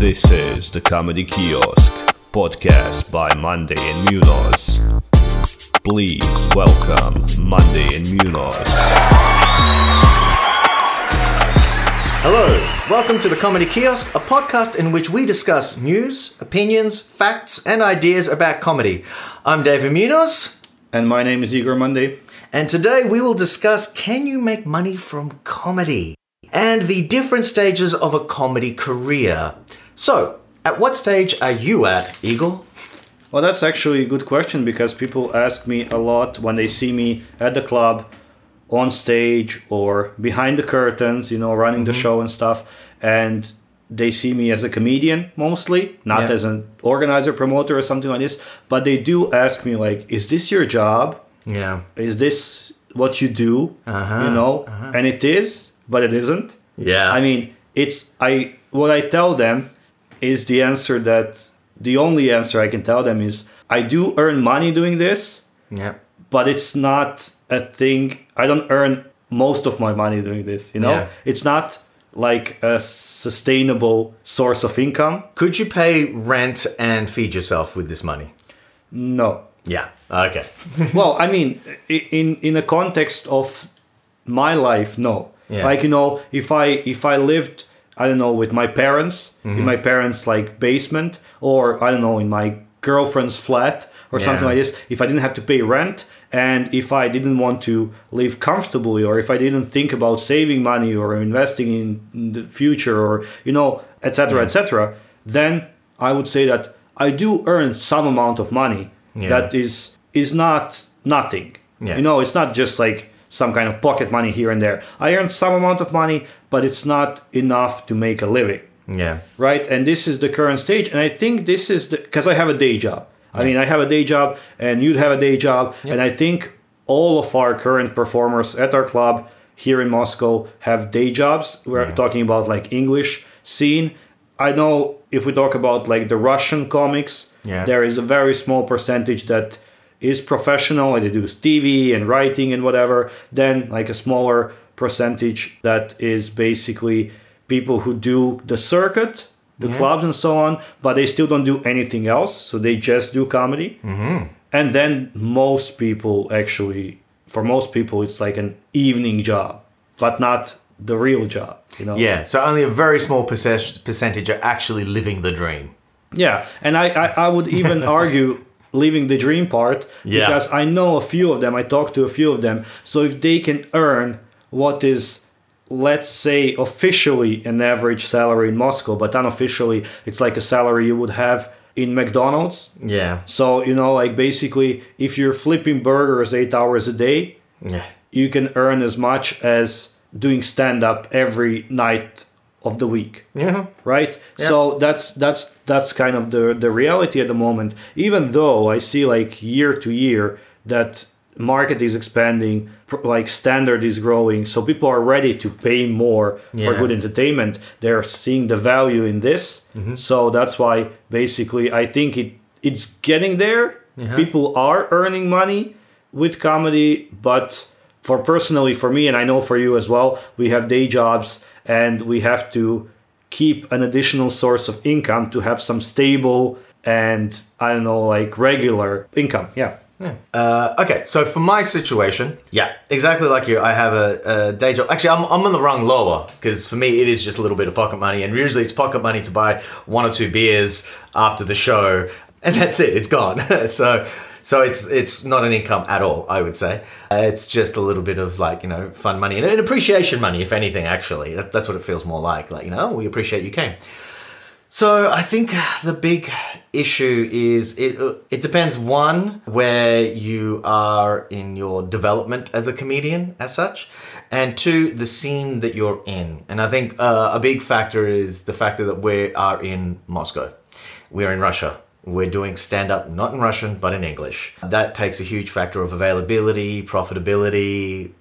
This is the Comedy Kiosk podcast by Mondae and Munoz. Please welcome Mondae and Munoz. Hello, welcome to the Comedy Kiosk, a podcast in which we discuss news, opinions, facts, and ideas about comedy. I'm David Munoz, And my name is Igor Mondae. and today we will discuss can you make money from comedy and the different stages of a comedy career. So, at what stage are you at, Igor? Well, that's actually a good question because people ask me a lot when they see me at the club, on stage, or behind the curtains, you know, running the show and stuff. And they see me as a comedian mostly, not Yeah. as an organizer, promoter, or something like this. But they do ask me, like, is this your job? Yeah. Is this what you do? Uh-huh, You know? Uh-huh. And it is, but it isn't. Yeah. I mean, it's I what I tell them is the answer that the only answer I can tell them is I do earn money doing this, yeah. but it's not a thing. I don't earn most of my money doing this, you know? Yeah. It's not like a sustainable source of income. Could you pay rent and feed yourself with this money? No. Yeah. Okay. well, I mean, in in a context of my life, no. Yeah. Like you know, if I if I lived, I don't know, with my parents Mm-hmm. in my parents' like basement, or I don't know, in my girlfriend's flat or something like this. If I didn't have to pay rent, and if I didn't want to live comfortably, or if I didn't think about saving money or investing in, in the future, or you know, etc., etc., then I would say that I do earn some amount of money Yeah. that is is not nothing. Yeah. You know, it's not just like some kind of pocket money here and there. I earn some amount of money, but it's not enough to make a living, Yeah. right? And this is the current stage, and I think this is the because I have a day job. I mean, I have a day job, and you'd have a day job, and I think all of our current performers at our club here in Moscow have day jobs. We're talking about like English scene. I know if we talk about like the Russian comics, Yeah. there is a very small percentage that is professional and they do TV and writing and whatever. Then like a smaller percentage that is basically people who do the circuit, the clubs and so on, but they still don't do anything else. So they just do comedy. Mm-hmm. And then most people actually, for most people, it's like an evening job, but not the real job. You know? Yeah. So only a very small percentage are actually living the dream. Yeah, and I, I, I would even argue leaving the dream part Yeah. because I know a few of them. I talked to a few of them. So if they can earn what is, let's say, officially an average salary in Moscow, but unofficially it's like a salary you would have in McDonald's. Yeah. So you know, like basically, if you're flipping burgers eight hours a day, Yeah. you can earn as much as doing stand up every night of the week Yeah. right? So that's that's that's kind of the the reality at the moment. Even though i see like year to year that market is expanding like standard is growing so people are ready to pay more for good entertainment they're seeing the value in this. Mm-hmm. So that's why basically i think it it's getting there. People are earning money with comedy but for personally for me and i know for you as well we have day jobs and we have to keep an additional source of income to have some stable and i don't know like regular income yeah Uh, okay, so for my situation, yeah, exactly like you, I have a, a day job. Actually, I'm, I'm on the rung lower because for me, it is just a little bit of pocket money, and usually it's pocket money to buy one or two beers after the show, and that's it. It's gone. so, so it's it's not an income at all. I would say uh, it's just a little bit of like you know fun money and, appreciation money, if anything. Actually, that, that's what it feels more like. Like you know, we appreciate you came. So I think the big issue is it it depends one where you are in your development as a comedian as such and two the scene that you're in and I think uh, a big factor is the factor that we are in Moscow we're in Russia we're doing stand up not in Russian but in English that takes a huge factor of availability profitability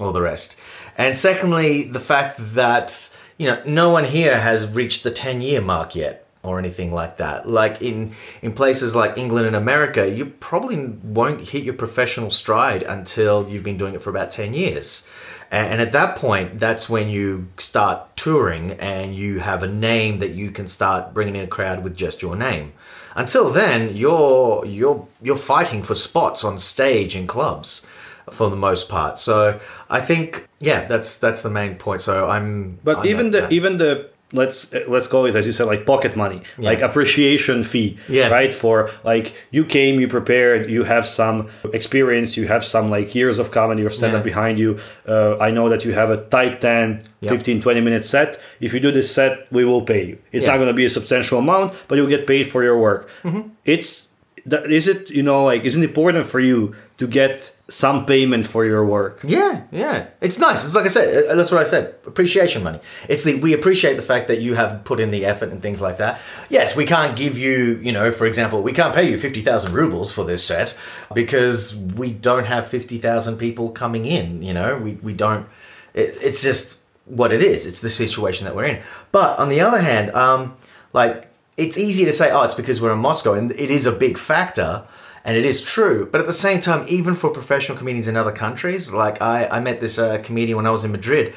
all the rest. And secondly, the fact that you know no one here has reached the 10 year mark yet or anything like that. Like in in places like England and America, you probably won't hit your professional stride until you've been doing it for about 10 years. And, at that point, that's when you start touring and you have a name that you can start bringing in a crowd with just your name. Until then, you're you're you're fighting for spots on stage in clubs for the most part. So I think yeah, that's that's the main point. So I'm But on even the that. even the let's let's call it as you said like pocket money, like appreciation fee, Yeah. right? For like you came, you prepared, you have some experience, you have some like years of comedy or stand up Yeah. behind you. Uh, I know that you have a tight 10, Yeah. 15, 20 minute set. If you do this set, we will pay you. It's Yeah. not going to be a substantial amount, but you'll get paid for your work. Mm-hmm. It's that is it you know like isn't it important for you to get some payment for your work Yeah, yeah, it's nice. It's like I said. uh, That's what I said. Appreciation money. It's the we appreciate the fact that you have put in the effort and things like that. Yes, we can't give you, you know, for example, we can't pay you fifty thousand rubles for this set because we don't have fifty thousand people coming in. You know, we we don't. It, it's just what it is. It's the situation that we're in. But on the other hand, um, like it's easy to say, oh, it's because we're in Moscow, and it is a big factor and it is true. But at the same time, even for professional comedians in other countries, like I, I met this uh, comedian when I was in Madrid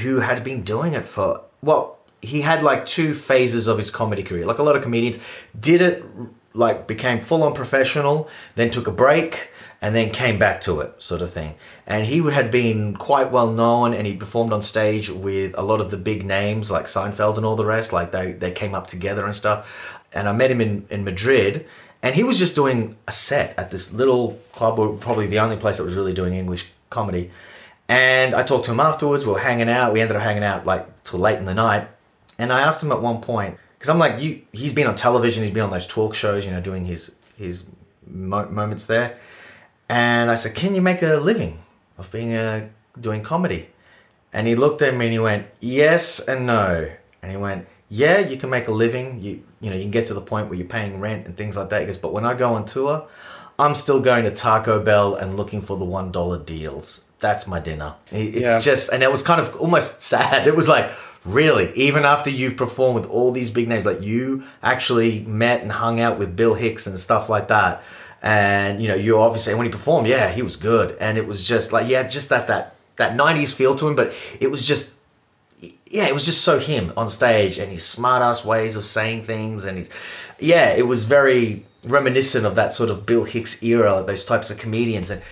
who had been doing it for, well, he had like two phases of his comedy career. Like a lot of comedians did it, like became full on professional, then took a break, and then came back to it, sort of thing. And he had been quite well known, and he performed on stage with a lot of the big names like Seinfeld and all the rest. Like they, they came up together and stuff. And I met him in, in Madrid, and he was just doing a set at this little club, probably the only place that was really doing English comedy. And I talked to him afterwards. We were hanging out. We ended up hanging out like till late in the night. And I asked him at one point because I'm like, you. He's been on television. He's been on those talk shows. You know, doing his his mo- moments there. And I said, "Can you make a living of being a doing comedy?" And he looked at me and he went, "Yes and no." And he went, "Yeah, you can make a living. You you know you can get to the point where you're paying rent and things like that." He goes, "But when I go on tour, I'm still going to Taco Bell and looking for the one dollar deals. That's my dinner. It's Yeah. just, and it was kind of almost sad. It was like, really, even after you've performed with all these big names, like you actually met and hung out with Bill Hicks and stuff like that, and you know, you obviously when he performed, yeah, he was good, and it was just like, yeah, just that that that '90s feel to him, but it was just yeah, it was just so him on stage and his smart ass ways of saying things and his yeah, it was very reminiscent of that sort of Bill Hicks era, those types of comedians. And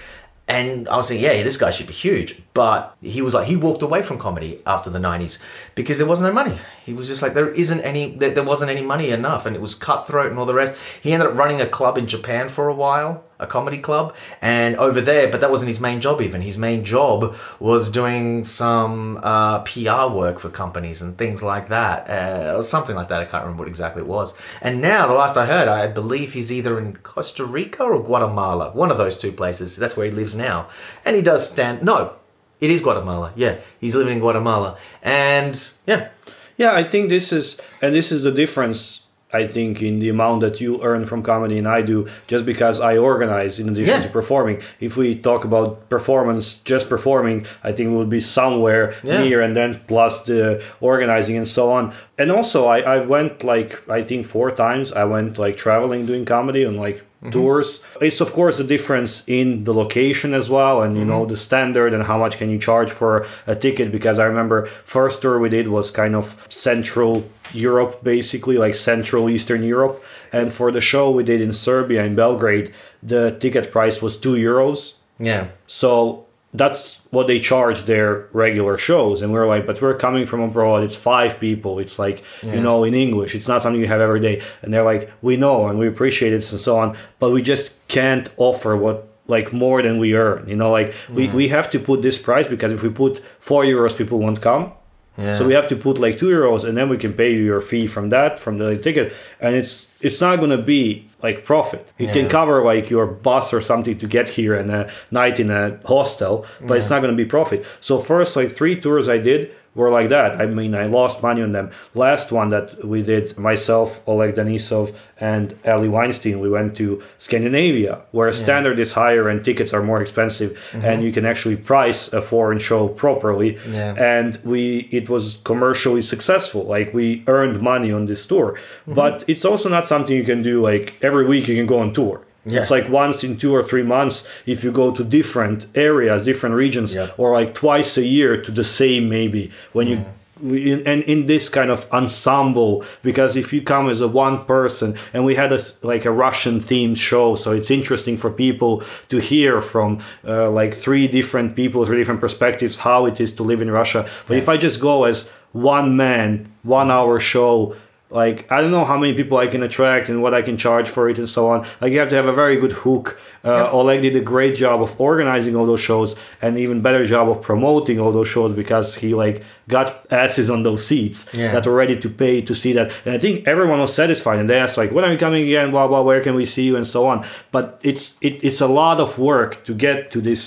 and I was thinking, yeah, this guy should be huge. But he was like, he walked away from comedy after the 90s because there wasn't no money. He was just like, there isn't any, there, there wasn't any money enough. And it was cutthroat and all the rest. He ended up running a club in Japan for a while, a comedy club. And over there, but that wasn't his main job even. His main job was doing some uh, PR work for companies and things like that. Uh, or something like that. I can't remember what exactly it was. And now, the last I heard, I believe he's either in Costa Rica or Guatemala. One of those two places. That's where he lives now. And he does stand, no, it is Guatemala. Yeah, he's living in Guatemala. And yeah, Yeah, I think this is, and this is the difference. I think in the amount that you earn from comedy and I do, just because I organize in addition Yeah. to performing. If we talk about performance, just performing, I think we would be somewhere Yeah. near, and then plus the organizing and so on. And also, I, I went like I think four times. I went like traveling doing comedy and like Mm-hmm. tours. It's of course the difference in the location as well, and you know mm-hmm. the standard and how much can you charge for a ticket. Because I remember first tour we did was kind of Central Europe, basically like Central Eastern Europe, and for the show we did in Serbia in Belgrade, the ticket price was two euros. yeah, So that's what they charge their regular shows. And we're like, but we're coming from abroad. It's five people. It's like, you know, in English. It's not something you have every day. And they're like, we know and we appreciate it and so on. But we just can't offer what like more than we earn. You know, like we, we have to put this price because if we put four euros, people won't come. Yeah. So we have to put like two euros, and then we can pay you your fee from that from the ticket, and it's it's not gonna be like profit. It can cover like your bus or something to get here and a night in a hostel, but it's not gonna be profit. So first like three tours I did were like that. I mean, I lost money on them. Last one that we did, myself, Oleg Denisov, and Ali Weinstein, we went to Scandinavia, where standard is higher and tickets are more expensive, and you can actually price a foreign show properly. Yeah. And we, it was commercially successful. Like we earned money on this tour, Mm-hmm. but it's also not something you can do like every week. You can go on tour. Yeah. It's like once in two or three months if you go to different areas, different regions, Yeah. or like twice a year to the same maybe when you in, and in this kind of ensemble because if you come as a one person and we had a like a russian themed show so it's interesting for people to hear from uh, like three different people three different perspectives how it is to live in russia but if i just go as one man one hour show like i don't know how many people i can attract and what i can charge for it and so on. Like you have to have a very good hook uh, oleg did a great job of organizing all those shows and even better job of promoting all those shows because he like got asses on those seats Yeah. that were ready to pay to see that. And i think everyone was satisfied and they asked like when are you coming again? Blah blah where can we see you? and so on. But it's it, it's a lot of work to get to this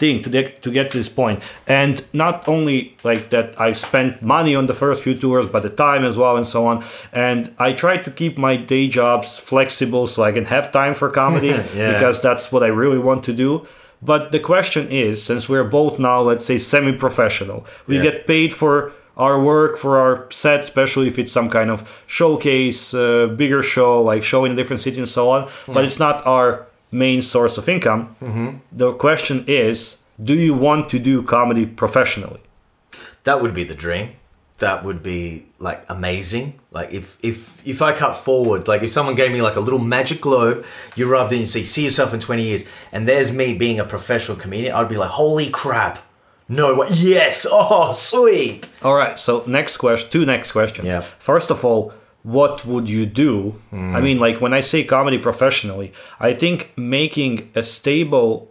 thing to get to get to this point. And not only like that i spent money on the first few tours but the time as well and so on. And i try to keep my day jobs flexible so i can have time for comedy Yeah. because that's what i really want to do. But the question is since we're both now let's say semi-professional we Yeah. get paid for our work for our set especially if it's some kind of showcase uh, bigger show like show in a different city and so on. But it's not our main source of income mm-hmm. the question is do you want to do comedy professionally That would be the dream. That would be like amazing. Like if if if I cut forward, like if someone gave me like a little magic globe, you rubbed it and you say, see yourself in 20 years, and there's me being a professional comedian, I'd be like, holy crap. No way. Yes. Oh, sweet. all right so next question two next questions Yeah. first of all what would you do i mean like when i say comedy professionally i think making a stable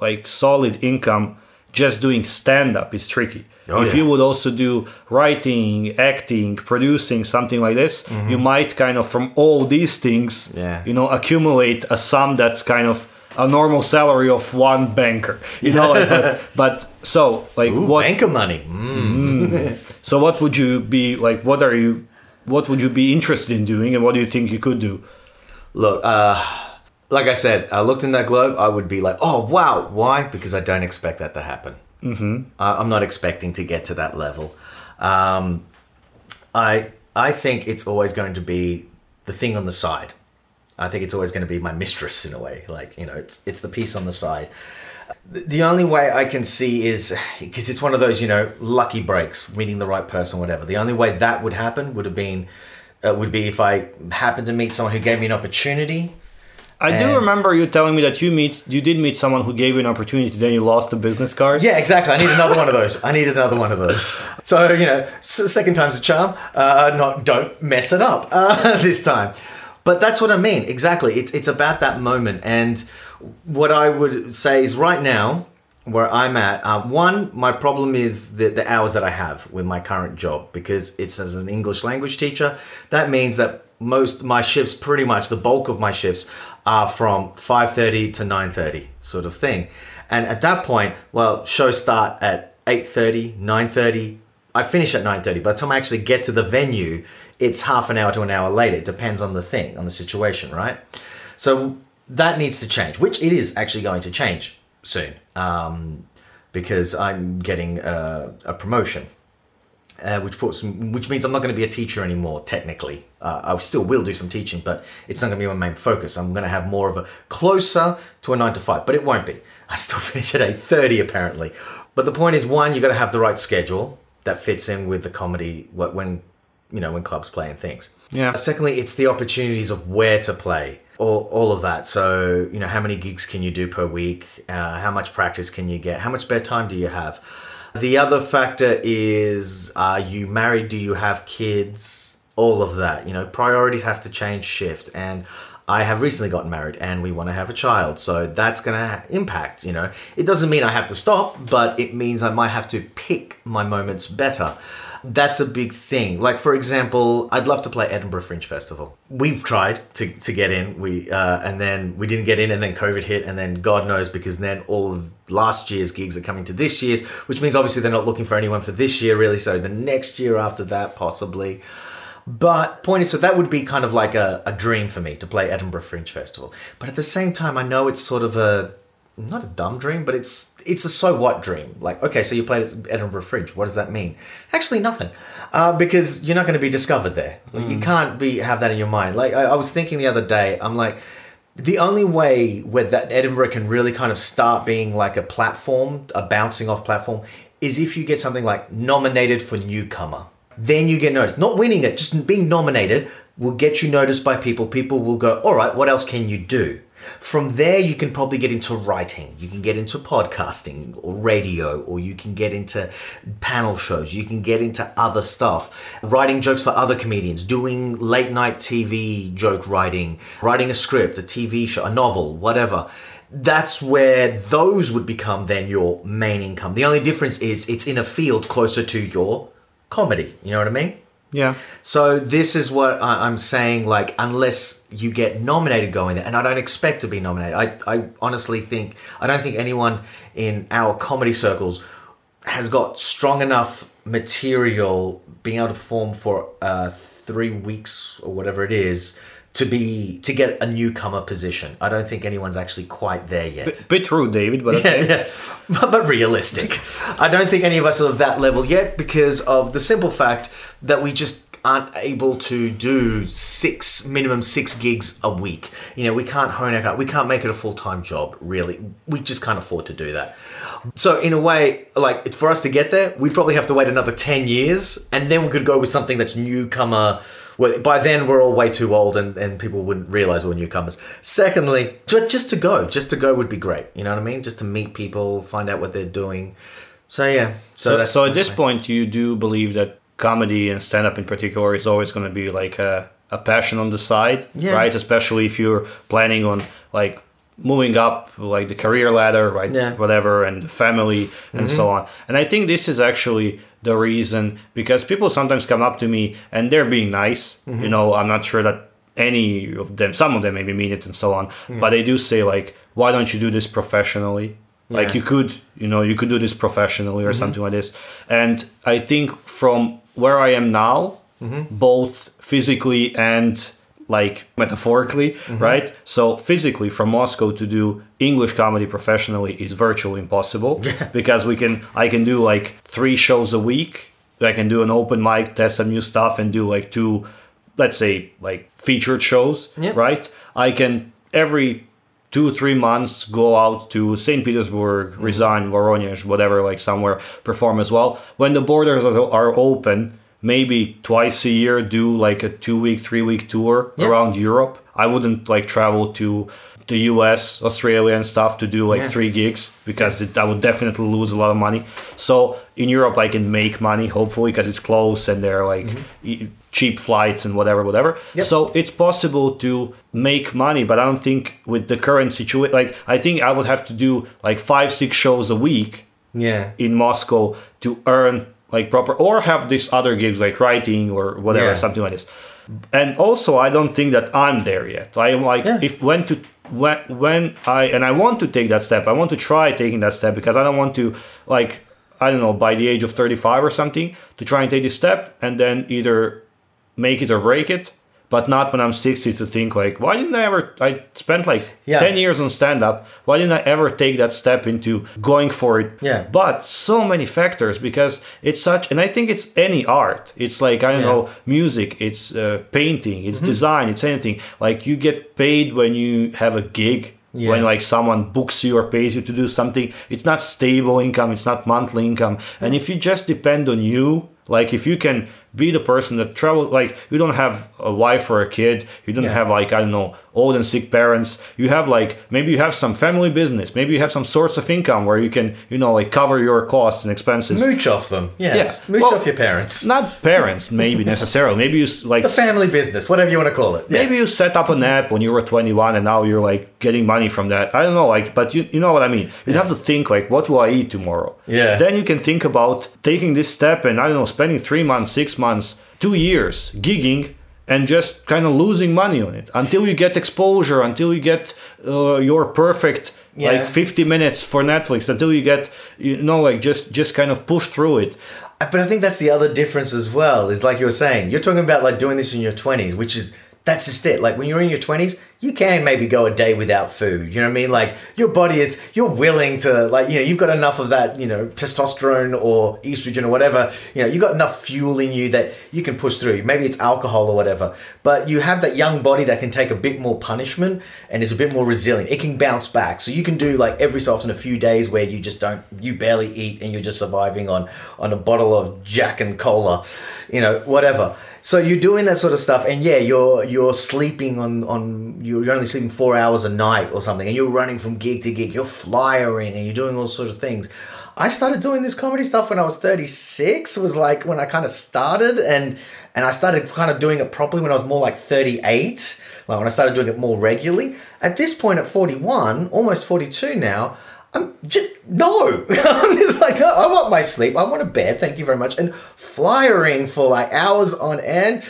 like solid income just doing stand up is tricky Oh, if yeah. you would also do writing acting producing something like this you might kind of from all these things Mm-hmm. Yeah. you know accumulate a sum that's kind of a normal salary of one banker you know like, but, but so like Ooh, what banker money. Mm. so what would you be like? What are you? What would you be interested in doing, and what do you think you could do? Look, uh, like I said, I looked in that globe, I would be like, oh, wow. Why? Because I don't expect that to happen. Mm-hmm. I, I'm not expecting to get to that level. Um, I, I think it's always going to be the thing on the side. I think it's always going to be my mistress in a way. Like, you know, it's, it's the piece on the side. The- only way I can see is because it's one of those, you know, lucky breaks, meeting the right person, whatever. The only way that would happen would have been, uh, would be if I happened to meet someone who gave me an opportunity I do remember you telling me that you meet, you did meet someone who gave you an opportunity, then you lost the business card. Yeah, exactly. I need another one of those. I need another one of those. So you know, second time's a charm. Uh, not don't mess it up uh, this time. But that's what I mean. Exactly. It's it's about that moment. And what I would say is right now, where I'm at, uh, one, my problem is the the hours that I have with my current job because it's as an English language teacher. That means that most my shifts, pretty much the bulk of my shifts, are from 5:30 to 9:30 sort of thing. And at that point, well, shows start at 8:30, 9:30. I finish at 9:30. By the time I actually get to the venue, it's half an hour to an hour later. It depends on the thing, on the situation, right? So that needs to change, which it is actually going to change soon, um, because I'm getting uh, a promotion uh, which puts which means I'm not going to be a teacher anymore. Technically, uh, I still will do some teaching, but it's not going to be my main focus. I'm going to have more of a closer to a nine to five, but it won't be. I still finish at eight thirty apparently. But the point is, one, you got to have the right schedule that fits in with the comedy what when you know when clubs play and things. Yeah. Secondly, it's the opportunities of where to play. All, all of that. So, you know, how many gigs can you do per week? Uh, how much practice can you get? How much spare time do you have? The other factor is are you married? Do you have kids? All of that. You know, priorities have to change, shift. And I have recently gotten married and we want to have a child. So that's going to impact, you know. It doesn't mean I have to stop, but it means I might have to pick my moments better. That's a big thing. Like for example, I'd love to play Edinburgh Fringe Festival. We've tried to, to get in, we uh, and then we didn't get in, and then COVID hit, and then God knows because then all of last year's gigs are coming to this year's, which means obviously they're not looking for anyone for this year really. So the next year after that possibly. But point is, so that would be kind of like a, a dream for me to play Edinburgh Fringe Festival. But at the same time, I know it's sort of a not a dumb dream, but it's it's a so what dream. Like, okay, so you played at Edinburgh Fringe. What does that mean? Actually, nothing, uh, because you're not going to be discovered there. Like, You can't be have that in your mind. Like I, I was thinking the other day, I'm like, the only way where that Edinburgh can really kind of start being like a platform, a bouncing off platform, is if you get something like nominated for newcomer. Then you get noticed. Not winning it, just being nominated will get you noticed by people. People will go, all right, what else can you do? From there, you can probably get into writing. You can get into podcasting or radio, or you can get into panel shows. You can get into other stuff. Writing jokes for other comedians, doing late night TV joke writing, writing a script, a TV show, a novel, whatever. That's where those would become then your main income. The only difference is it's in a field closer to your comedy. You know what I mean? Yeah. So this is what I- I'm saying. Like, unless you get nominated going there, and I don't expect to be nominated. I, I honestly think I don't think anyone in our comedy circles has got strong enough material being able to perform for uh, three weeks or whatever it is to be to get a newcomer position. I don't think anyone's actually quite there yet. Bit true, David, but Yeah, yeah. But, but realistic. I don't think any of us are of that level yet because of the simple fact that we just aren't able to do six minimum six gigs a week. You know, we can't hone it out. We can't make it a full time job. Really, we just can't afford to do that. So in a way, like for us to get there, we'd probably have to wait another ten years, and then we could go with something that's newcomer. Well, by then we're all way too old, and, and people wouldn't realize we're newcomers. Secondly, just just to go, just to go would be great. You know what I mean? Just to meet people, find out what they're doing. So yeah. So, so, that's so at this point, you do believe that comedy and stand up in particular is always going to be like a, a passion on the side, Yeah. right? Especially if you're planning on like moving up like the career ladder, right? Yeah. Mm-hmm. Whatever, and the family and so on. And I think this is actually the reason because people sometimes come up to me and they're being nice. Mm-hmm. You know, I'm not sure that any of them, some of them maybe mean it and so on, but they do say like, why don't you do this professionally? Like Yeah. you could, you know, you could do this professionally or something like this. And I think from where I am now, both physically and like metaphorically, right? So physically from Moscow to do English comedy professionally is virtually impossible because we can I can do like 3 shows a week. I can do an open mic, test some new stuff and do like two let's say like featured shows, Yeah. right? I can every two three months go out to St. Petersburg, Mm-hmm. Ryazan, Voronezh, whatever, like somewhere perform as well. When the borders are open, maybe twice a year do like a two week, three week tour Yeah. around Europe. I wouldn't like travel to the US, Australia, and stuff to do like Yeah. three gigs because it, I would definitely lose a lot of money. So in Europe, I can make money hopefully because it's close and they're like e- cheap flights and whatever, whatever. Mm-hmm. Yep. So it's possible to make money, but I don't think with the current situation, like I think I would have to do like five, six shows a week yeah. in Moscow to earn like proper or have these other gigs like writing or whatever Yeah. something like this. And also I don't think that I'm there yet. I am like Yeah. if when to when when I and I want to take that step. I want to try taking that step because I don't want to like I don't know by the age of 35 or something to try and take this step and then either make it or break it but not when I'm 60 to think like why didn't I ever I spent like Yeah. 10 years on stand up why didn't I ever take that step into going for it Yeah. but so many factors because it's such and i think it's any art it's like i don't Yeah. know music it's uh, painting it's design it's anything like you get paid when you have a gig Yeah. when like someone books you or pays you to do something it's not stable income it's not monthly income and if you just depend on you like if you can be the person that travel like you don't have a wife or a kid you don't Yeah. have like i don't know old and sick parents you have like maybe you have some family business maybe you have some source of income where you can you know like cover your costs and expenses Mooch off them. Yes. Yeah. Mooch Well, off your parents. not parents maybe necessarily maybe you like the family business, whatever you want to call it. Yeah. maybe you set up an app when you were 21 and now you're like getting money from that i don't know like but you, you know what i mean you have to think like what will i eat tomorrow Yeah. then you can think about taking this step and i don't know spending three months six months two years gigging and just kind of losing money on it until you get exposure until you get uh, your perfect Yeah. like 50 minutes for netflix until you get you know like just just kind of push through it But I think that's the other difference as well. Is like you were saying, you're talking about like doing this in your 20s, which is that's just it. Like when you're in your 20s, you can maybe go a day without food. You know what I mean? Like your body is, you're willing to, like, you know, you've got enough of that, you know, testosterone or estrogen or whatever. You know, you've got enough fuel in you that you can push through. Maybe it's alcohol or whatever. But you have that young body that can take a bit more punishment and is a bit more resilient. It can bounce back. So you can do like every so often a few days where you just don't, you barely eat and you're just surviving on, on a bottle of Jack and Cola, you know, whatever. So you're doing that sort of stuff, and yeah, you're you're sleeping on on you're only sleeping four hours a night or something, and you're running from gig to gig. You're flyering, and you're doing all sorts of things. I started doing this comedy stuff when I was 36. It was like when I kind of started, and and I started kind of doing it properly when I was more like 38. Like when I started doing it more regularly. At this point, at 41, almost 42 now. I'm just no. I'm just like no. I want my sleep. I want a bed. Thank you very much. And flyering for like hours on end.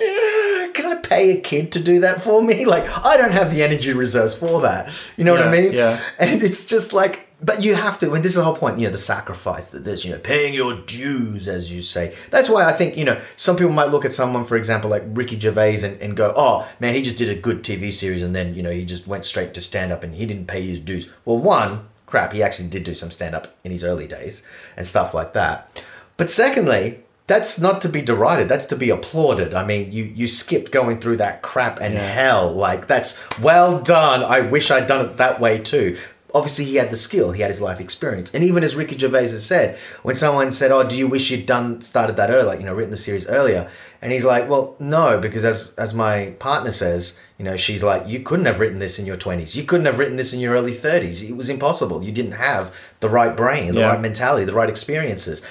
eh, Can I pay a kid to do that for me? Like I don't have the energy reserves for that. You know what I mean? yeah. And it's just like, but you have to. And this is the whole point. You know, the sacrifice that there's. You know, paying your dues, as you say. That's why I think you know some people might look at someone, for example, like Ricky Gervais, and, and go, "Oh man, he just did a good TV series, and then you know he just went straight to stand up, and he didn't pay his dues." Well, one, crap, he actually did do some stand up in his early days and stuff like that. But secondly, that's not to be derided. That's to be applauded. I mean, you you skipped going through that crap and hell. Like that's well done. I wish I'd done it that way too. Obviously, he had the skill. He had his life experience. And even as Ricky Gervais has said, when someone said, "Oh, do you wish you'd done started that earlier? Like, you know, written the series earlier?" And he's like, "Well, no, because as as my partner says, you know, she's like, you couldn't have written this in your twenties. You couldn't have written this in your early thirties. It was impossible. You didn't have the right brain, the Yeah. right mentality, the right experiences."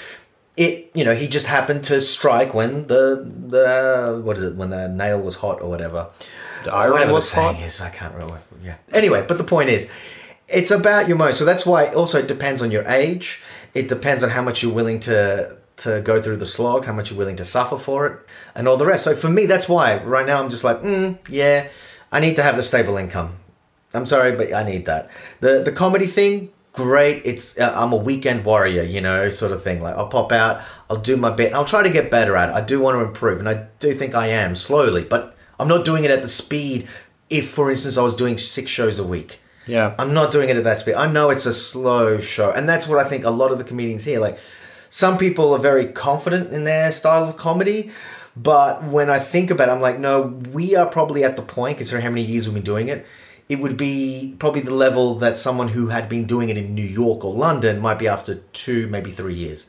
It you know he just happened to strike when the the what is it when the nail was hot or whatever. The iron whatever was the saying hot? is i can't remember. Yeah. Anyway but the point is it's about your mind. So that's why also it depends on your age. It depends on how much you're willing to to go through the slogs how much you're willing to suffer for it and all the rest. So for me that's why right now i'm just like mm, yeah i need to have the stable income. I'm sorry, but I need that. The the comedy thing, great. It's uh, I'm a weekend warrior, you know, sort of thing. Like I'll pop out, I'll do my bit. I'll try to get better at it. I do want to improve, and I do think I am slowly, but I'm not doing it at the speed. If, for instance, I was doing six shows a week, Yeah. I'm not doing it at that speed. I know it's a slow show, and that's what I think a lot of the comedians here. Like, some people are very confident in their style of comedy, but when I think about it, I'm like, no, we are probably at the point, considering how many years we've been doing it. It would be probably the level that someone who had been doing it in New York or London might be after two, maybe three years.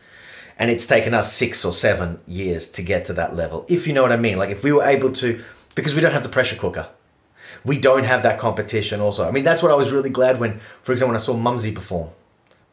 And it's taken us six or seven years to get to that level, if you know what I mean. Like, if we were able to, because we don't have the pressure cooker we don't have that competition also. I mean, that's what I was really glad when, for example, when I saw Mumsy perform,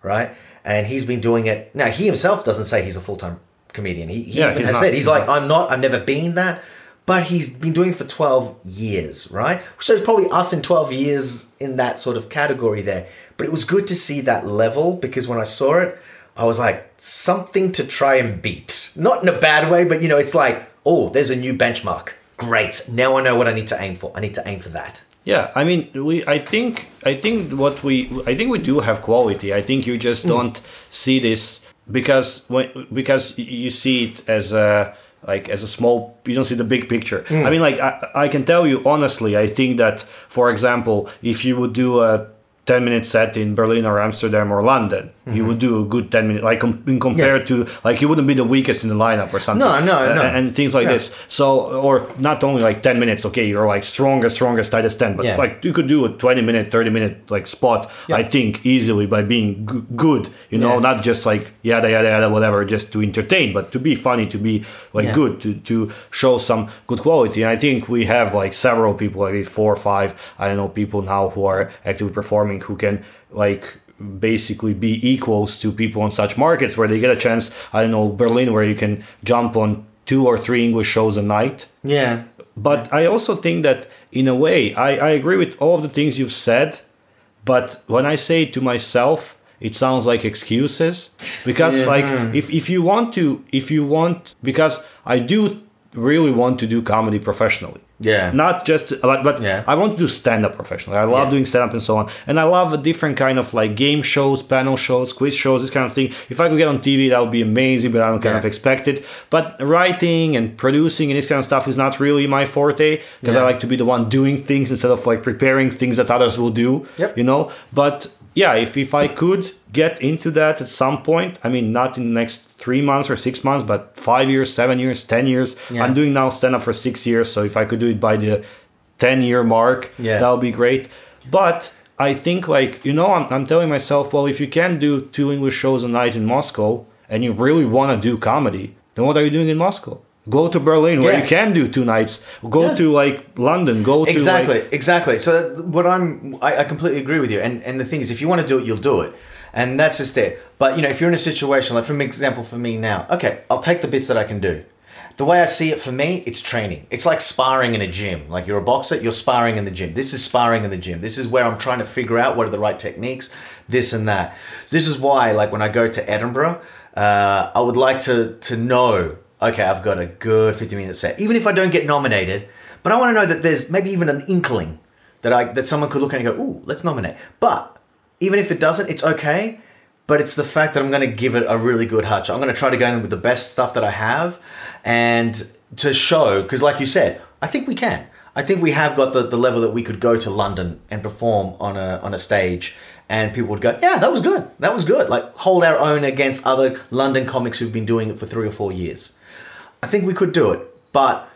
right? And he's been doing it. Now, he himself doesn't say he's a full time comedian. He, he Yeah, even has not. said, he's He's like, not. I'm not, I've never been that. But he's been doing it for 12 years, right? So it's probably us in 12 years in that sort of category there. But it was good to see that level because when I saw it, I was like, something to try and beat. Not in a bad way, but you know, it's like, oh, there's a new benchmark. Great. Now I know what I need to aim for. I need to aim for that. Yeah, I mean, we. I think. I think what we. I think we do have quality. I think you just mm. don't see this because when because you see it as a like as a small. You don't see the big picture. Hmm. I mean, like I, I can tell you honestly. I think that, for example, if you would do a 10 minute set in Berlin or Amsterdam or London, you would do a good 10 minute, like com- in compared to, like you wouldn't be the weakest in the lineup or something. No, no, no. And things like Yeah. this. So, or not only like 10 minutes, okay, you're like strongest, strongest, tightest 10, but Yeah. like you could do a 20 minute, 30 minute like spot, I think, easily by being g- good, you know, Yeah. not just like yada, yada, yada, whatever, just to entertain, but to be funny, to be like Yeah. good, to, to show some good quality. And I think we have like several people, like four or five, I don't know, people now who are actively performing who can like basically be equals to people on such markets where they get a chance, I don't know, Berlin, where you can jump on two or three English shows a night. Yeah. But I also think that in a way, I, I agree with all of the things you've said. But when I say it to myself, it sounds like excuses because like if, if you want to if you want because I do really want to do comedy professionally. Yeah. Not just, but, but Yeah. I want to do stand up professionally. I love Yeah. doing stand up and so on. And I love a different kind of like game shows, panel shows, quiz shows, this kind of thing. If I could get on TV, that would be amazing, but I don't kind Yeah. of expect it. But writing and producing and this kind of stuff is not really my forte because I like to be the one doing things instead of like preparing things that others will do, Yep. you know? But yeah, if, if I could get into that at some point, I mean, not in the next three months or six months, but five years, seven years, 10 years. Yeah. I'm doing now stand up for six years. So if I could do it by the 10 year mark, Yeah. that would be great. But I think, like, you know, I'm, I'm telling myself, well, if you can do two English shows a night in Moscow and you really want to do comedy, then what are you doing in Moscow? Go to Berlin where Yeah. you can do two nights. Go Yeah. to like London. Go to exactly like, exactly. So what i'm I, I completely agree with you. And and the thing is if you want to do it you'll do it. And that's just it. But you know if you're in a situation like for example for me now okay i'll take the bits that i can do. The way i see it for me it's training. It's like sparring in a gym. Like you're a boxer you're sparring in the gym. This is sparring in the gym. This is where i'm trying to figure out what are the right techniques this and that. This is why like when i go to edinburgh uh, i would like to to know okay i've got a good 50 minute set even if i don't get nominated but I want to know that there's maybe even an inkling that I that someone could look at and go, "Ooh, let's nominate." But even if it doesn't, it's okay. But it's the fact that I'm going to give it a really good hutch. I'm going to try to go in with the best stuff that I have, and to show because, like you said, I think we can. I think we have got the, the level that we could go to London and perform on a on a stage, and people would go, "Yeah, that was good. That was good." Like hold our own against other London comics who've been doing it for three or four years. I think we could do it, but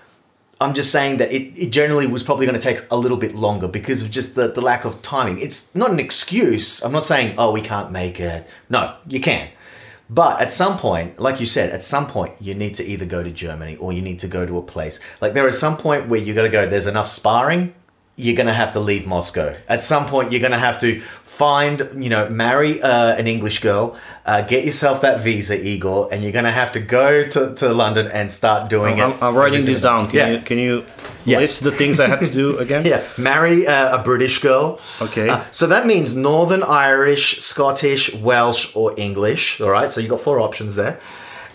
I'm just saying that it, it generally was probably going to take a little bit longer because of just the, the lack of timing. It's not an excuse. I'm not saying, oh, we can't make it. No, you can. But at some point, like you said, at some point, you need to either go to Germany or you need to go to a place. Like there is some point where you got to go, there's enough sparring, you're going to have to leave Moscow. At some point, you're going to have to find, you know, marry uh, an English girl, uh, get yourself that visa, Igor, and you're going to have to go to, to London and start doing I'm, it. I'm writing this down. Can yeah. you can you Yeah. list the things I have to do again? Yeah, marry uh, a British girl. Okay. Uh, so that means Northern Irish, Scottish, Welsh, or English. All right. So you've got four options there,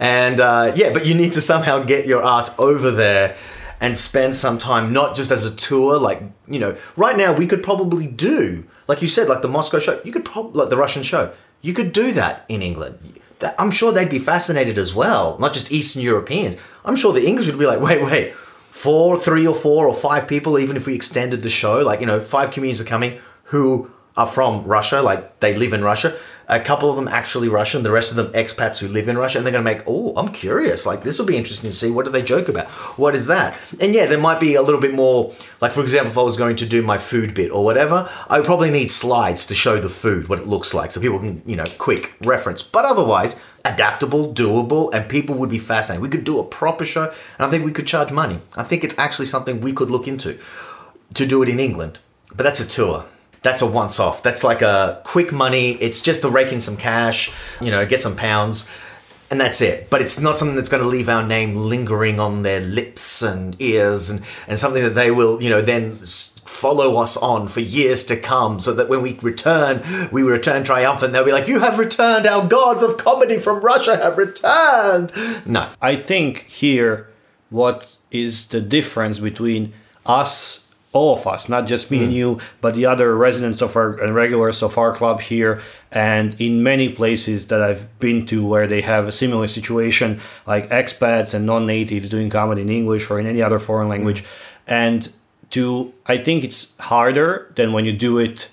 and uh, yeah, but you need to somehow get your ass over there and spend some time, not just as a tour. Like you know, right now we could probably do, like you said, like the Moscow show. You could probably like the Russian show. You could do that in England. I'm sure they'd be fascinated as well, not just Eastern Europeans. I'm sure the English would be like, wait, wait, four, three or four or five people, even if we extended the show, like, you know, five comedians are coming who are from Russia, like they live in Russia. A couple of them actually Russian, the rest of them expats who live in Russia, and they're going to make, oh, I'm curious. Like, this will be interesting to see. What do they joke about? What is that? And yeah, there might be a little bit more, like, for example, if I was going to do my food bit or whatever, I would probably need slides to show the food, what it looks like, so people can, you know, quick reference. But otherwise, adaptable, doable, and people would be fascinated. We could do a proper show, and I think we could charge money. I think it's actually something we could look into to do it in England. But that's a tour. That's a once off. That's like a quick money. It's just to rake in some cash, you know, get some pounds, and that's it. But it's not something that's going to leave our name lingering on their lips and ears and, and something that they will, you know, then follow us on for years to come so that when we return, we return triumphant. They'll be like, You have returned. Our gods of comedy from Russia have returned. No. I think here what is the difference between us all of us not just me and hmm. you but the other residents of our and regulars of our club here and in many places that I've been to where they have a similar situation like expats and non-natives doing comedy in English or in any other foreign hmm. language. And to I think it's harder than when you do it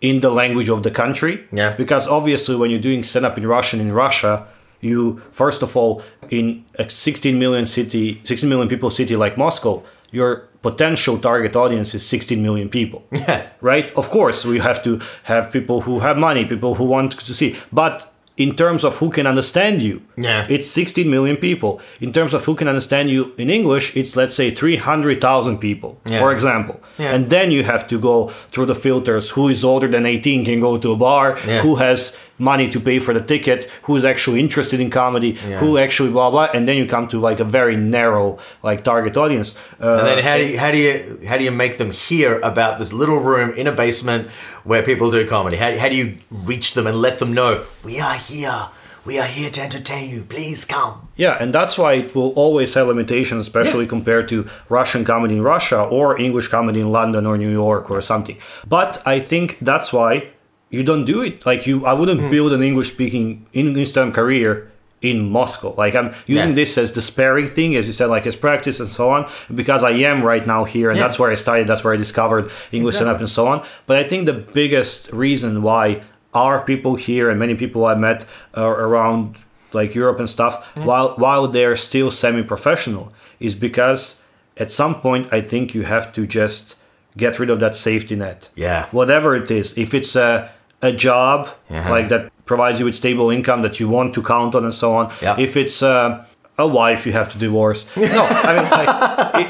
in the language of the country Yeah. because obviously when you're doing stand up in Russian in Russia you first of all in a 16 million city 16 million people city like Moscow your potential target audience is 16 million people Yeah. right of course we have to have people who have money people who want to see but in terms of who can understand you Yeah. it's 16 million people in terms of who can understand you in english it's let's say 300000 people Yeah. for example Yeah. and then you have to go through the filters who is older than 18 can go to a bar who has money to pay for the ticket who is actually interested in comedy Yeah. who actually blah blah and then you come to like a very narrow like target audience uh, And then how do you how do you how do you make them hear about this little room in a basement where people do comedy? How, how do you reach them and let them know we are here? we are here to entertain you. Please come. Yeah, and that's why it will always have limitations, especially compared to Russian comedy in Russia or English comedy in London or New York or something. But I think that's why you don't do it. Like you, I wouldn't build an English speaking English time career in Moscow. Like I'm using Yeah. this as the sparing thing, as you said, like as practice and so on, because I am right now here, and Yeah. that's where I started. That's where I discovered English stand up and so on. But I think the biggest reason why our people here and many people I met uh, around like Europe and stuff, while while they're still semi-professional, is because at some point I think you have to just get rid of that safety net. Yeah. Whatever it is, if it's a a job Yeah. like that provides you with stable income that you want to count on and so on. Yeah. If it's uh, a wife you have to divorce. No, I mean like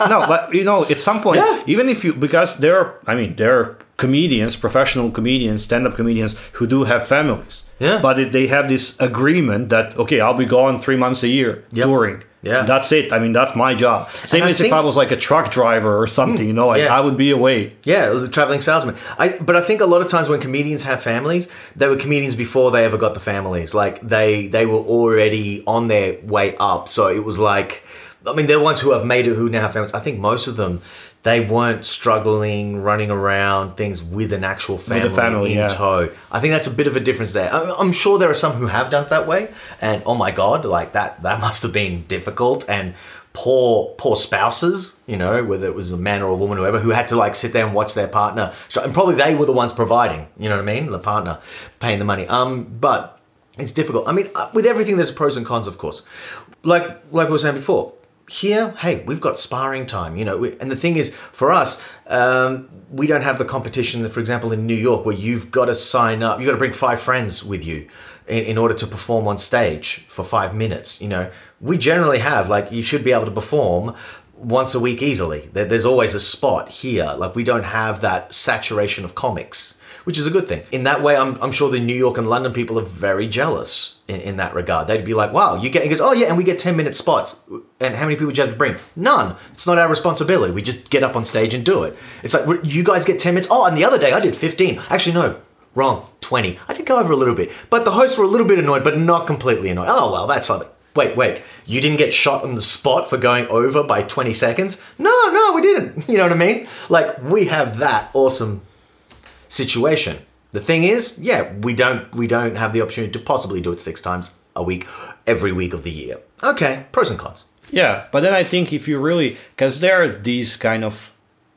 it, no, but you know at some point Yeah. even if you because there are I mean there are comedians, professional comedians, stand-up comedians who do have families. Yeah. But it, they have this agreement that okay, I'll be gone three months a year Yep. touring. Yeah. That's it. I mean, that's my job. Same as think- if I was like a truck driver or something, you know, like, yeah. I would be away. Yeah, a traveling salesman. I, but I think a lot of times when comedians have families, they were comedians before they ever got the families. Like they they were already on their way up. So it was like, I mean, they're ones who have made it who now have families. I think most of them. They weren't struggling, running around things with an actual family, family, in yeah. tow. I think that's a bit of a difference there. I'm, sure there are some who have done it that way, and oh my god, like that that must have been difficult and poor poor spouses, you know, whether it was a man or a woman, whoever, who had to like sit there and watch their partner, and probably they were the ones providing. You know what I mean? The partner paying the money. Um, but it's difficult. I mean, uh, with everything, there's pros and cons, of course. Like like we were saying before, here, hey, we've got sparring time, you know. And the thing is, for us, um, we don't have the competition. For example, in New York, where you've got to sign up, you've got to bring five friends with you in, in order to perform on stage for five minutes. You know, we generally have like you should be able to perform once a week easily. There, there's always a spot here. Like we don't have that saturation of comics which is a good thing. In that way, I'm, I'm sure the New York and London people are very jealous in, in that regard. They'd be like, wow, you get, he goes, oh yeah, and we get 10 minute spots. And how many people do you have to bring? None. It's not our responsibility. We just get up on stage and do it. It's like, you guys get 10 minutes. Oh, and the other day I did 15. Actually, no, wrong, 20. I did go over a little bit. But the hosts were a little bit annoyed, but not completely annoyed. Oh, well, that's something. Wait, wait, you didn't get shot on the spot for going over by 20 seconds? No, no, we didn't. You know what I mean? Like, we have that awesome situation. The thing is, yeah, we don't we don't have the opportunity to possibly do it six times a week, every week of the year. Okay, pros and cons. Yeah, but then I think if you really, because there are these kind of,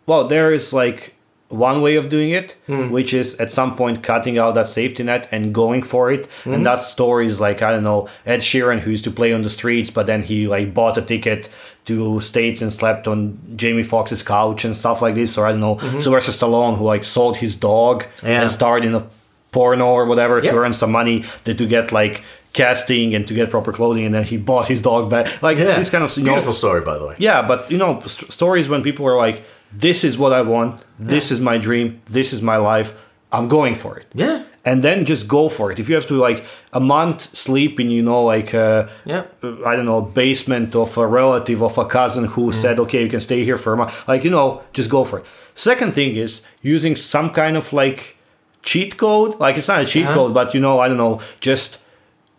well, there is like one way of doing it, hmm. which is at some point cutting out that safety net and going for it. And hmm. that story is like, I don't know, Ed Sheeran, who used to play on the streets, but then he like bought a ticket to States and slept on Jamie Foxx's couch and stuff like this. Or I don't know, mm-hmm. Sylvester Stallone, who like sold his dog Yeah. and starred in a porno or whatever Yep. to earn some money to, to get like casting and to get proper clothing and then he bought his dog back like Yeah, this kind of you know, beautiful story, by the way. yeah, but you know, st- stories when people are like, "This is what I want. This is my dream. This is my life. I'm going for it." Yeah. And then just go for it. If you have to like a month sleep in, you know, like uh, Yeah. I don't know, basement of a relative of a cousin who said, "Okay, you can stay here for a month," like you know, just go for it. Second thing is using some kind of like cheat code. Like it's not a cheat Uh-huh. code, but you know, I don't know, just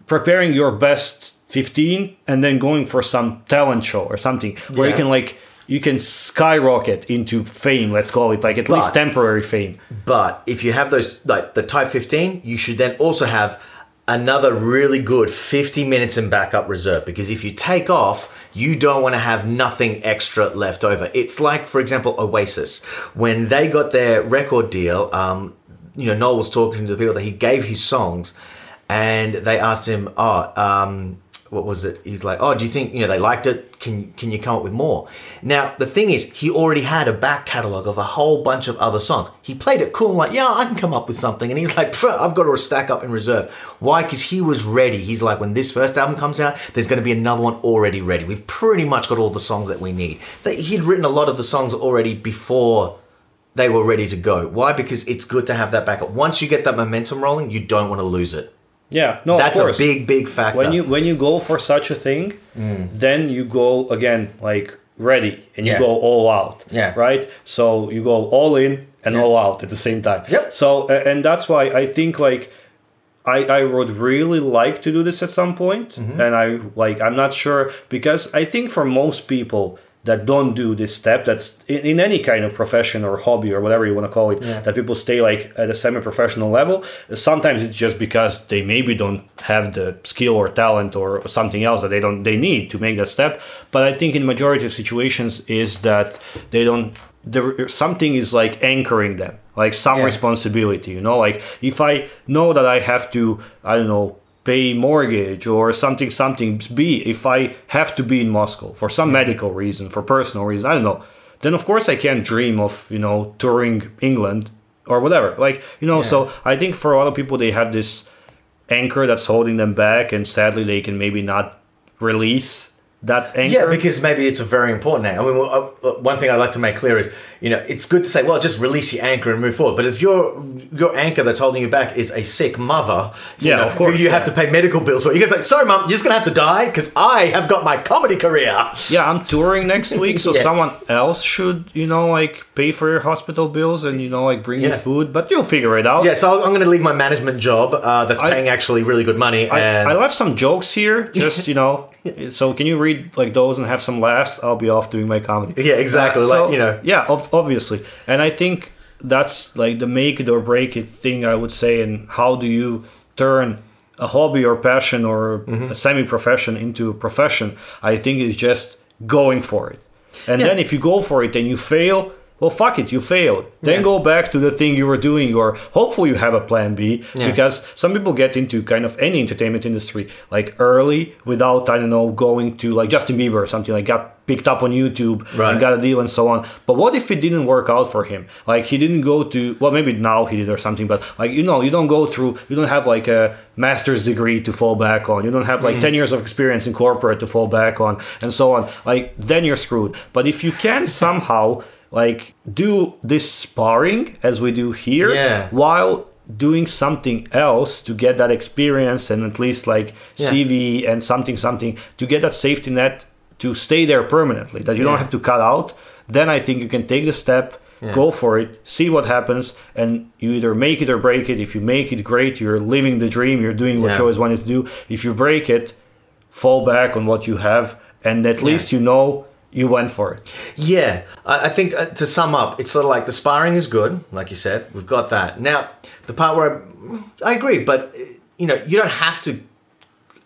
preparing your best 15 and then going for some talent show or something where you can like you can skyrocket into fame let's call it like at least temporary fame But if you have those, like the Type 15, you should then also have another really good 50 minutes in backup reserve because if you take off, you don't want to have nothing extra left over. It's like, for example, Oasis. When they got their record deal, um, you know, Noel was talking to the people that he gave his songs and they asked him, oh, um, what was it? He's like, oh, do you think you know they liked it? Can can you come up with more? Now the thing is, he already had a back catalog of a whole bunch of other songs. He played it cool, like, yeah, I can come up with something. And he's like, I've got a stack up in reserve. Why? Because he was ready. He's like, when this first album comes out, there's going to be another one already ready. We've pretty much got all the songs that we need. He'd written a lot of the songs already before they were ready to go. Why? Because it's good to have that backup. Once you get that momentum rolling, you don't want to lose it. Yeah no That's a big, big factor. when you when you go for such a thing then you go again like ready and you Yeah. go all out Yeah. right so you go all in and all out at the same time Yep. so and that's why i think like I, I would really like to do this at some point, Mm-hmm. and I like I'm not sure because I think for most people that don't do this step that's in, in any kind of profession or hobby or whatever you want to call it that people stay like at a semi-professional level sometimes it's just because they maybe don't have the skill or talent or something else that they don't they need to make that step. But i think in majority of situations is that they don't there something is like anchoring them like some Yeah. responsibility you know? Like if i know that i have to i don't know pay mortgage or something something b if i have to be in moscow for some hmm. medical reason for personal reason i don't know then of course i can't dream of you know touring england or whatever. Like you know so i think for a lot of people they have this anchor that's holding them back and sadly they can maybe not release that anchor Yeah, because maybe it's a very important anchor. I mean, uh, uh, one thing I'd like to make clear is, you know, it's good to say, well, just release your anchor and move forward. But if your your anchor that's holding you back is a sick mother, you Yeah, know, of course, you have to pay medical bills for, you can say, sorry, mum, you're just gonna have to die because I have got my comedy career. yeah i'm touring next week so Yeah. someone else should you know like pay for your hospital bills and you know like bring you food but you'll figure it out Yeah, so I'm going to leave my management job uh, that's I- paying actually really good money. I, and I left some jokes here, just you know. so can you read like those and have some laughs? I'll be off doing my comedy. Yeah, exactly, Uh, like, you know. Yeah, ob- obviously, and I think that's like the make it or break it thing. I would say, and how do you turn a hobby or passion or Mm-hmm. a semi-profession into a profession? I think is just going for it, and Yeah. then if you go for it and you fail. Well, fuck it, you failed. Then Yeah. go back to the thing you were doing, or hopefully you have a plan B. Yeah. Because some people get into kind of any entertainment industry like early without I don't know going to like Justin Bieber or something like got picked up on YouTube Right. and got a deal and so on. But what if it didn't work out for him? Like he didn't go to well maybe now he did or something, but like you know you don't go through you don't have like a master's degree to fall back on. You don't have like mm-hmm. 10 years of experience in corporate to fall back on and so on. Like then you're screwed. But if you can somehow like do this sparring as we do here Yeah. while doing something else to get that experience and at least like Yeah. CV and something something to get that safety net to stay there permanently that you don't have to cut out. Then I think you can take the step go for it see what happens and you either make it or break it. If you make it great. You're living the dream. You're doing what Yeah. you always wanted to do. If you break it fall back on what you have and at least you know you went for it Yeah, I, think uh, to sum up, it's sort of like the sparring is good, like you said. We've got that. Now, the part where I, I agree, but uh, you know, you don't have to.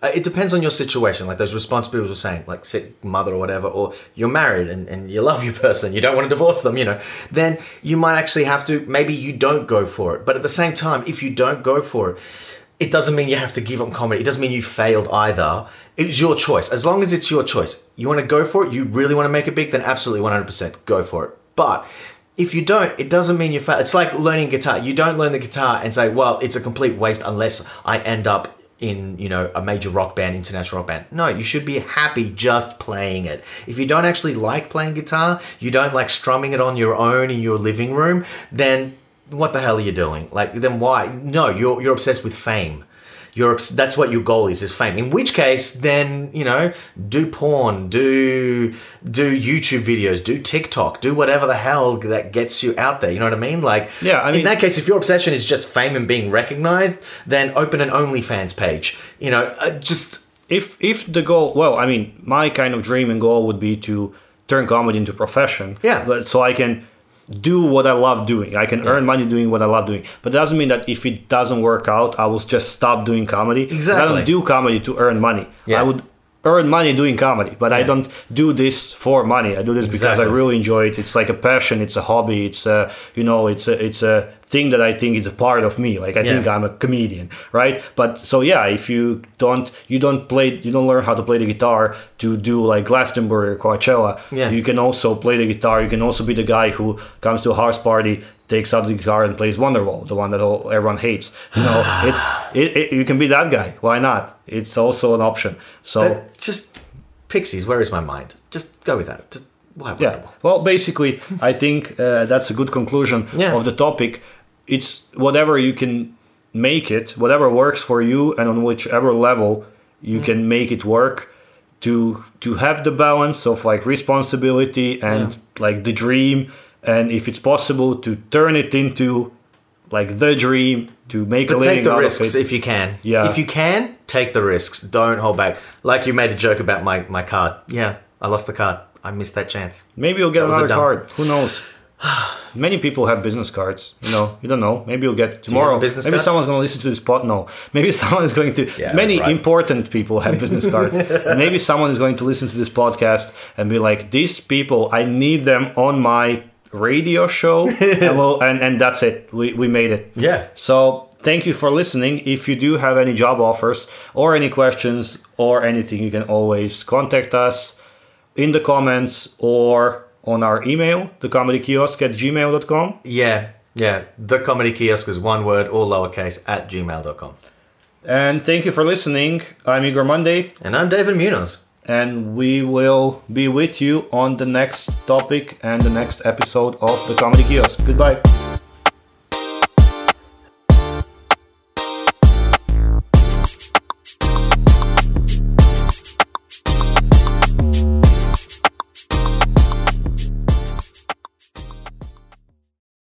uh, It depends on your situation, like those responsibilities were saying, like sick mother or whatever, or you're married and, and you love your person, you don't want to divorce them, you know, then you might actually have to, maybe you don't go for it. But at the same time, if you don't go for it, it doesn't mean you have to give up comedy. It doesn't mean you failed either. It's your choice. As long as it's your choice, you want to go for it, you really want to make it big, then absolutely 100% go for it. But if you don't, it doesn't mean you fail. It's like learning guitar. You don't learn the guitar and say, well, it's a complete waste unless I end up in, you know, a major rock band, international rock band. No, you should be happy just playing it. If you don't actually like playing guitar, you don't like strumming it on your own in your living room, then what the hell are you doing? Like, then why? No, you're you're obsessed with fame. You're obs- that's what your goal is is fame. In which case, then you know, do porn, do do YouTube videos, do TikTok, do whatever the hell that gets you out there. You know what I mean? Like, Yeah, I mean, in that case, if your obsession is just fame and being recognized, then open an OnlyFans page. You know, uh, just if if the goal well i mean my kind of dream and goal would be to turn comedy into profession Yeah. but so i can do what i love doing. I can earn money doing what i love doing. But it doesn't mean that if it doesn't work out i will just stop doing comedy. Exactly. i don't do comedy to earn money. Yeah. i would earn money doing comedy but i don't do this for money. I do this because i really enjoy it. It's like a passion. It's a hobby. It's a you know it's a it's a thing that i think is a part of me like i Yeah. think i'm a comedian right but so yeah if you don't you don't play you don't learn how to play the guitar to do like glastonbury or coachella Yeah. you can also play the guitar you can also be the guy who comes to a house party takes out the guitar and plays wonderwall the one that all, everyone hates you know it's it, it, you can be that guy why not it's also an option so uh, just Pixies. Where is my mind? Just go with that. Just why? yeah well basically i think uh, that's a good conclusion Yeah. of the topic it's whatever you can make it whatever works for you and on whichever level you Mm. can make it work to to have the balance of like responsibility and like the dream and if it's possible to turn it into like the dream to make a But living take the risks if you can. Yeah. If you can, take the risks. Don't hold back. Like you made a joke about my, my card. Yeah, I lost the card. I missed that chance. Maybe you'll get That another card. Who knows? Many people have business cards. You know, you don't know. Maybe you'll get tomorrow. a business Maybe card? someone's going to listen to this pod. No, maybe someone is going to. Yeah, many right. important people have business cards. maybe someone is going to listen to this podcast and be like, "These people, I need them on my radio show." and, we'll, and and that's it. We we made it. Yeah. So thank you for listening. If you do have any job offers or any questions or anything, you can always contact us in the comments or on our email, thecomedykiosk at gmail.com. Yeah, yeah. The comedy kiosk is one word, all lowercase, at gmail.com. And thank you for listening. I'm Igor Mondae, And I'm David Munoz. and we will be with you on the next topic and the next episode of The Comedy Kiosk. Goodbye.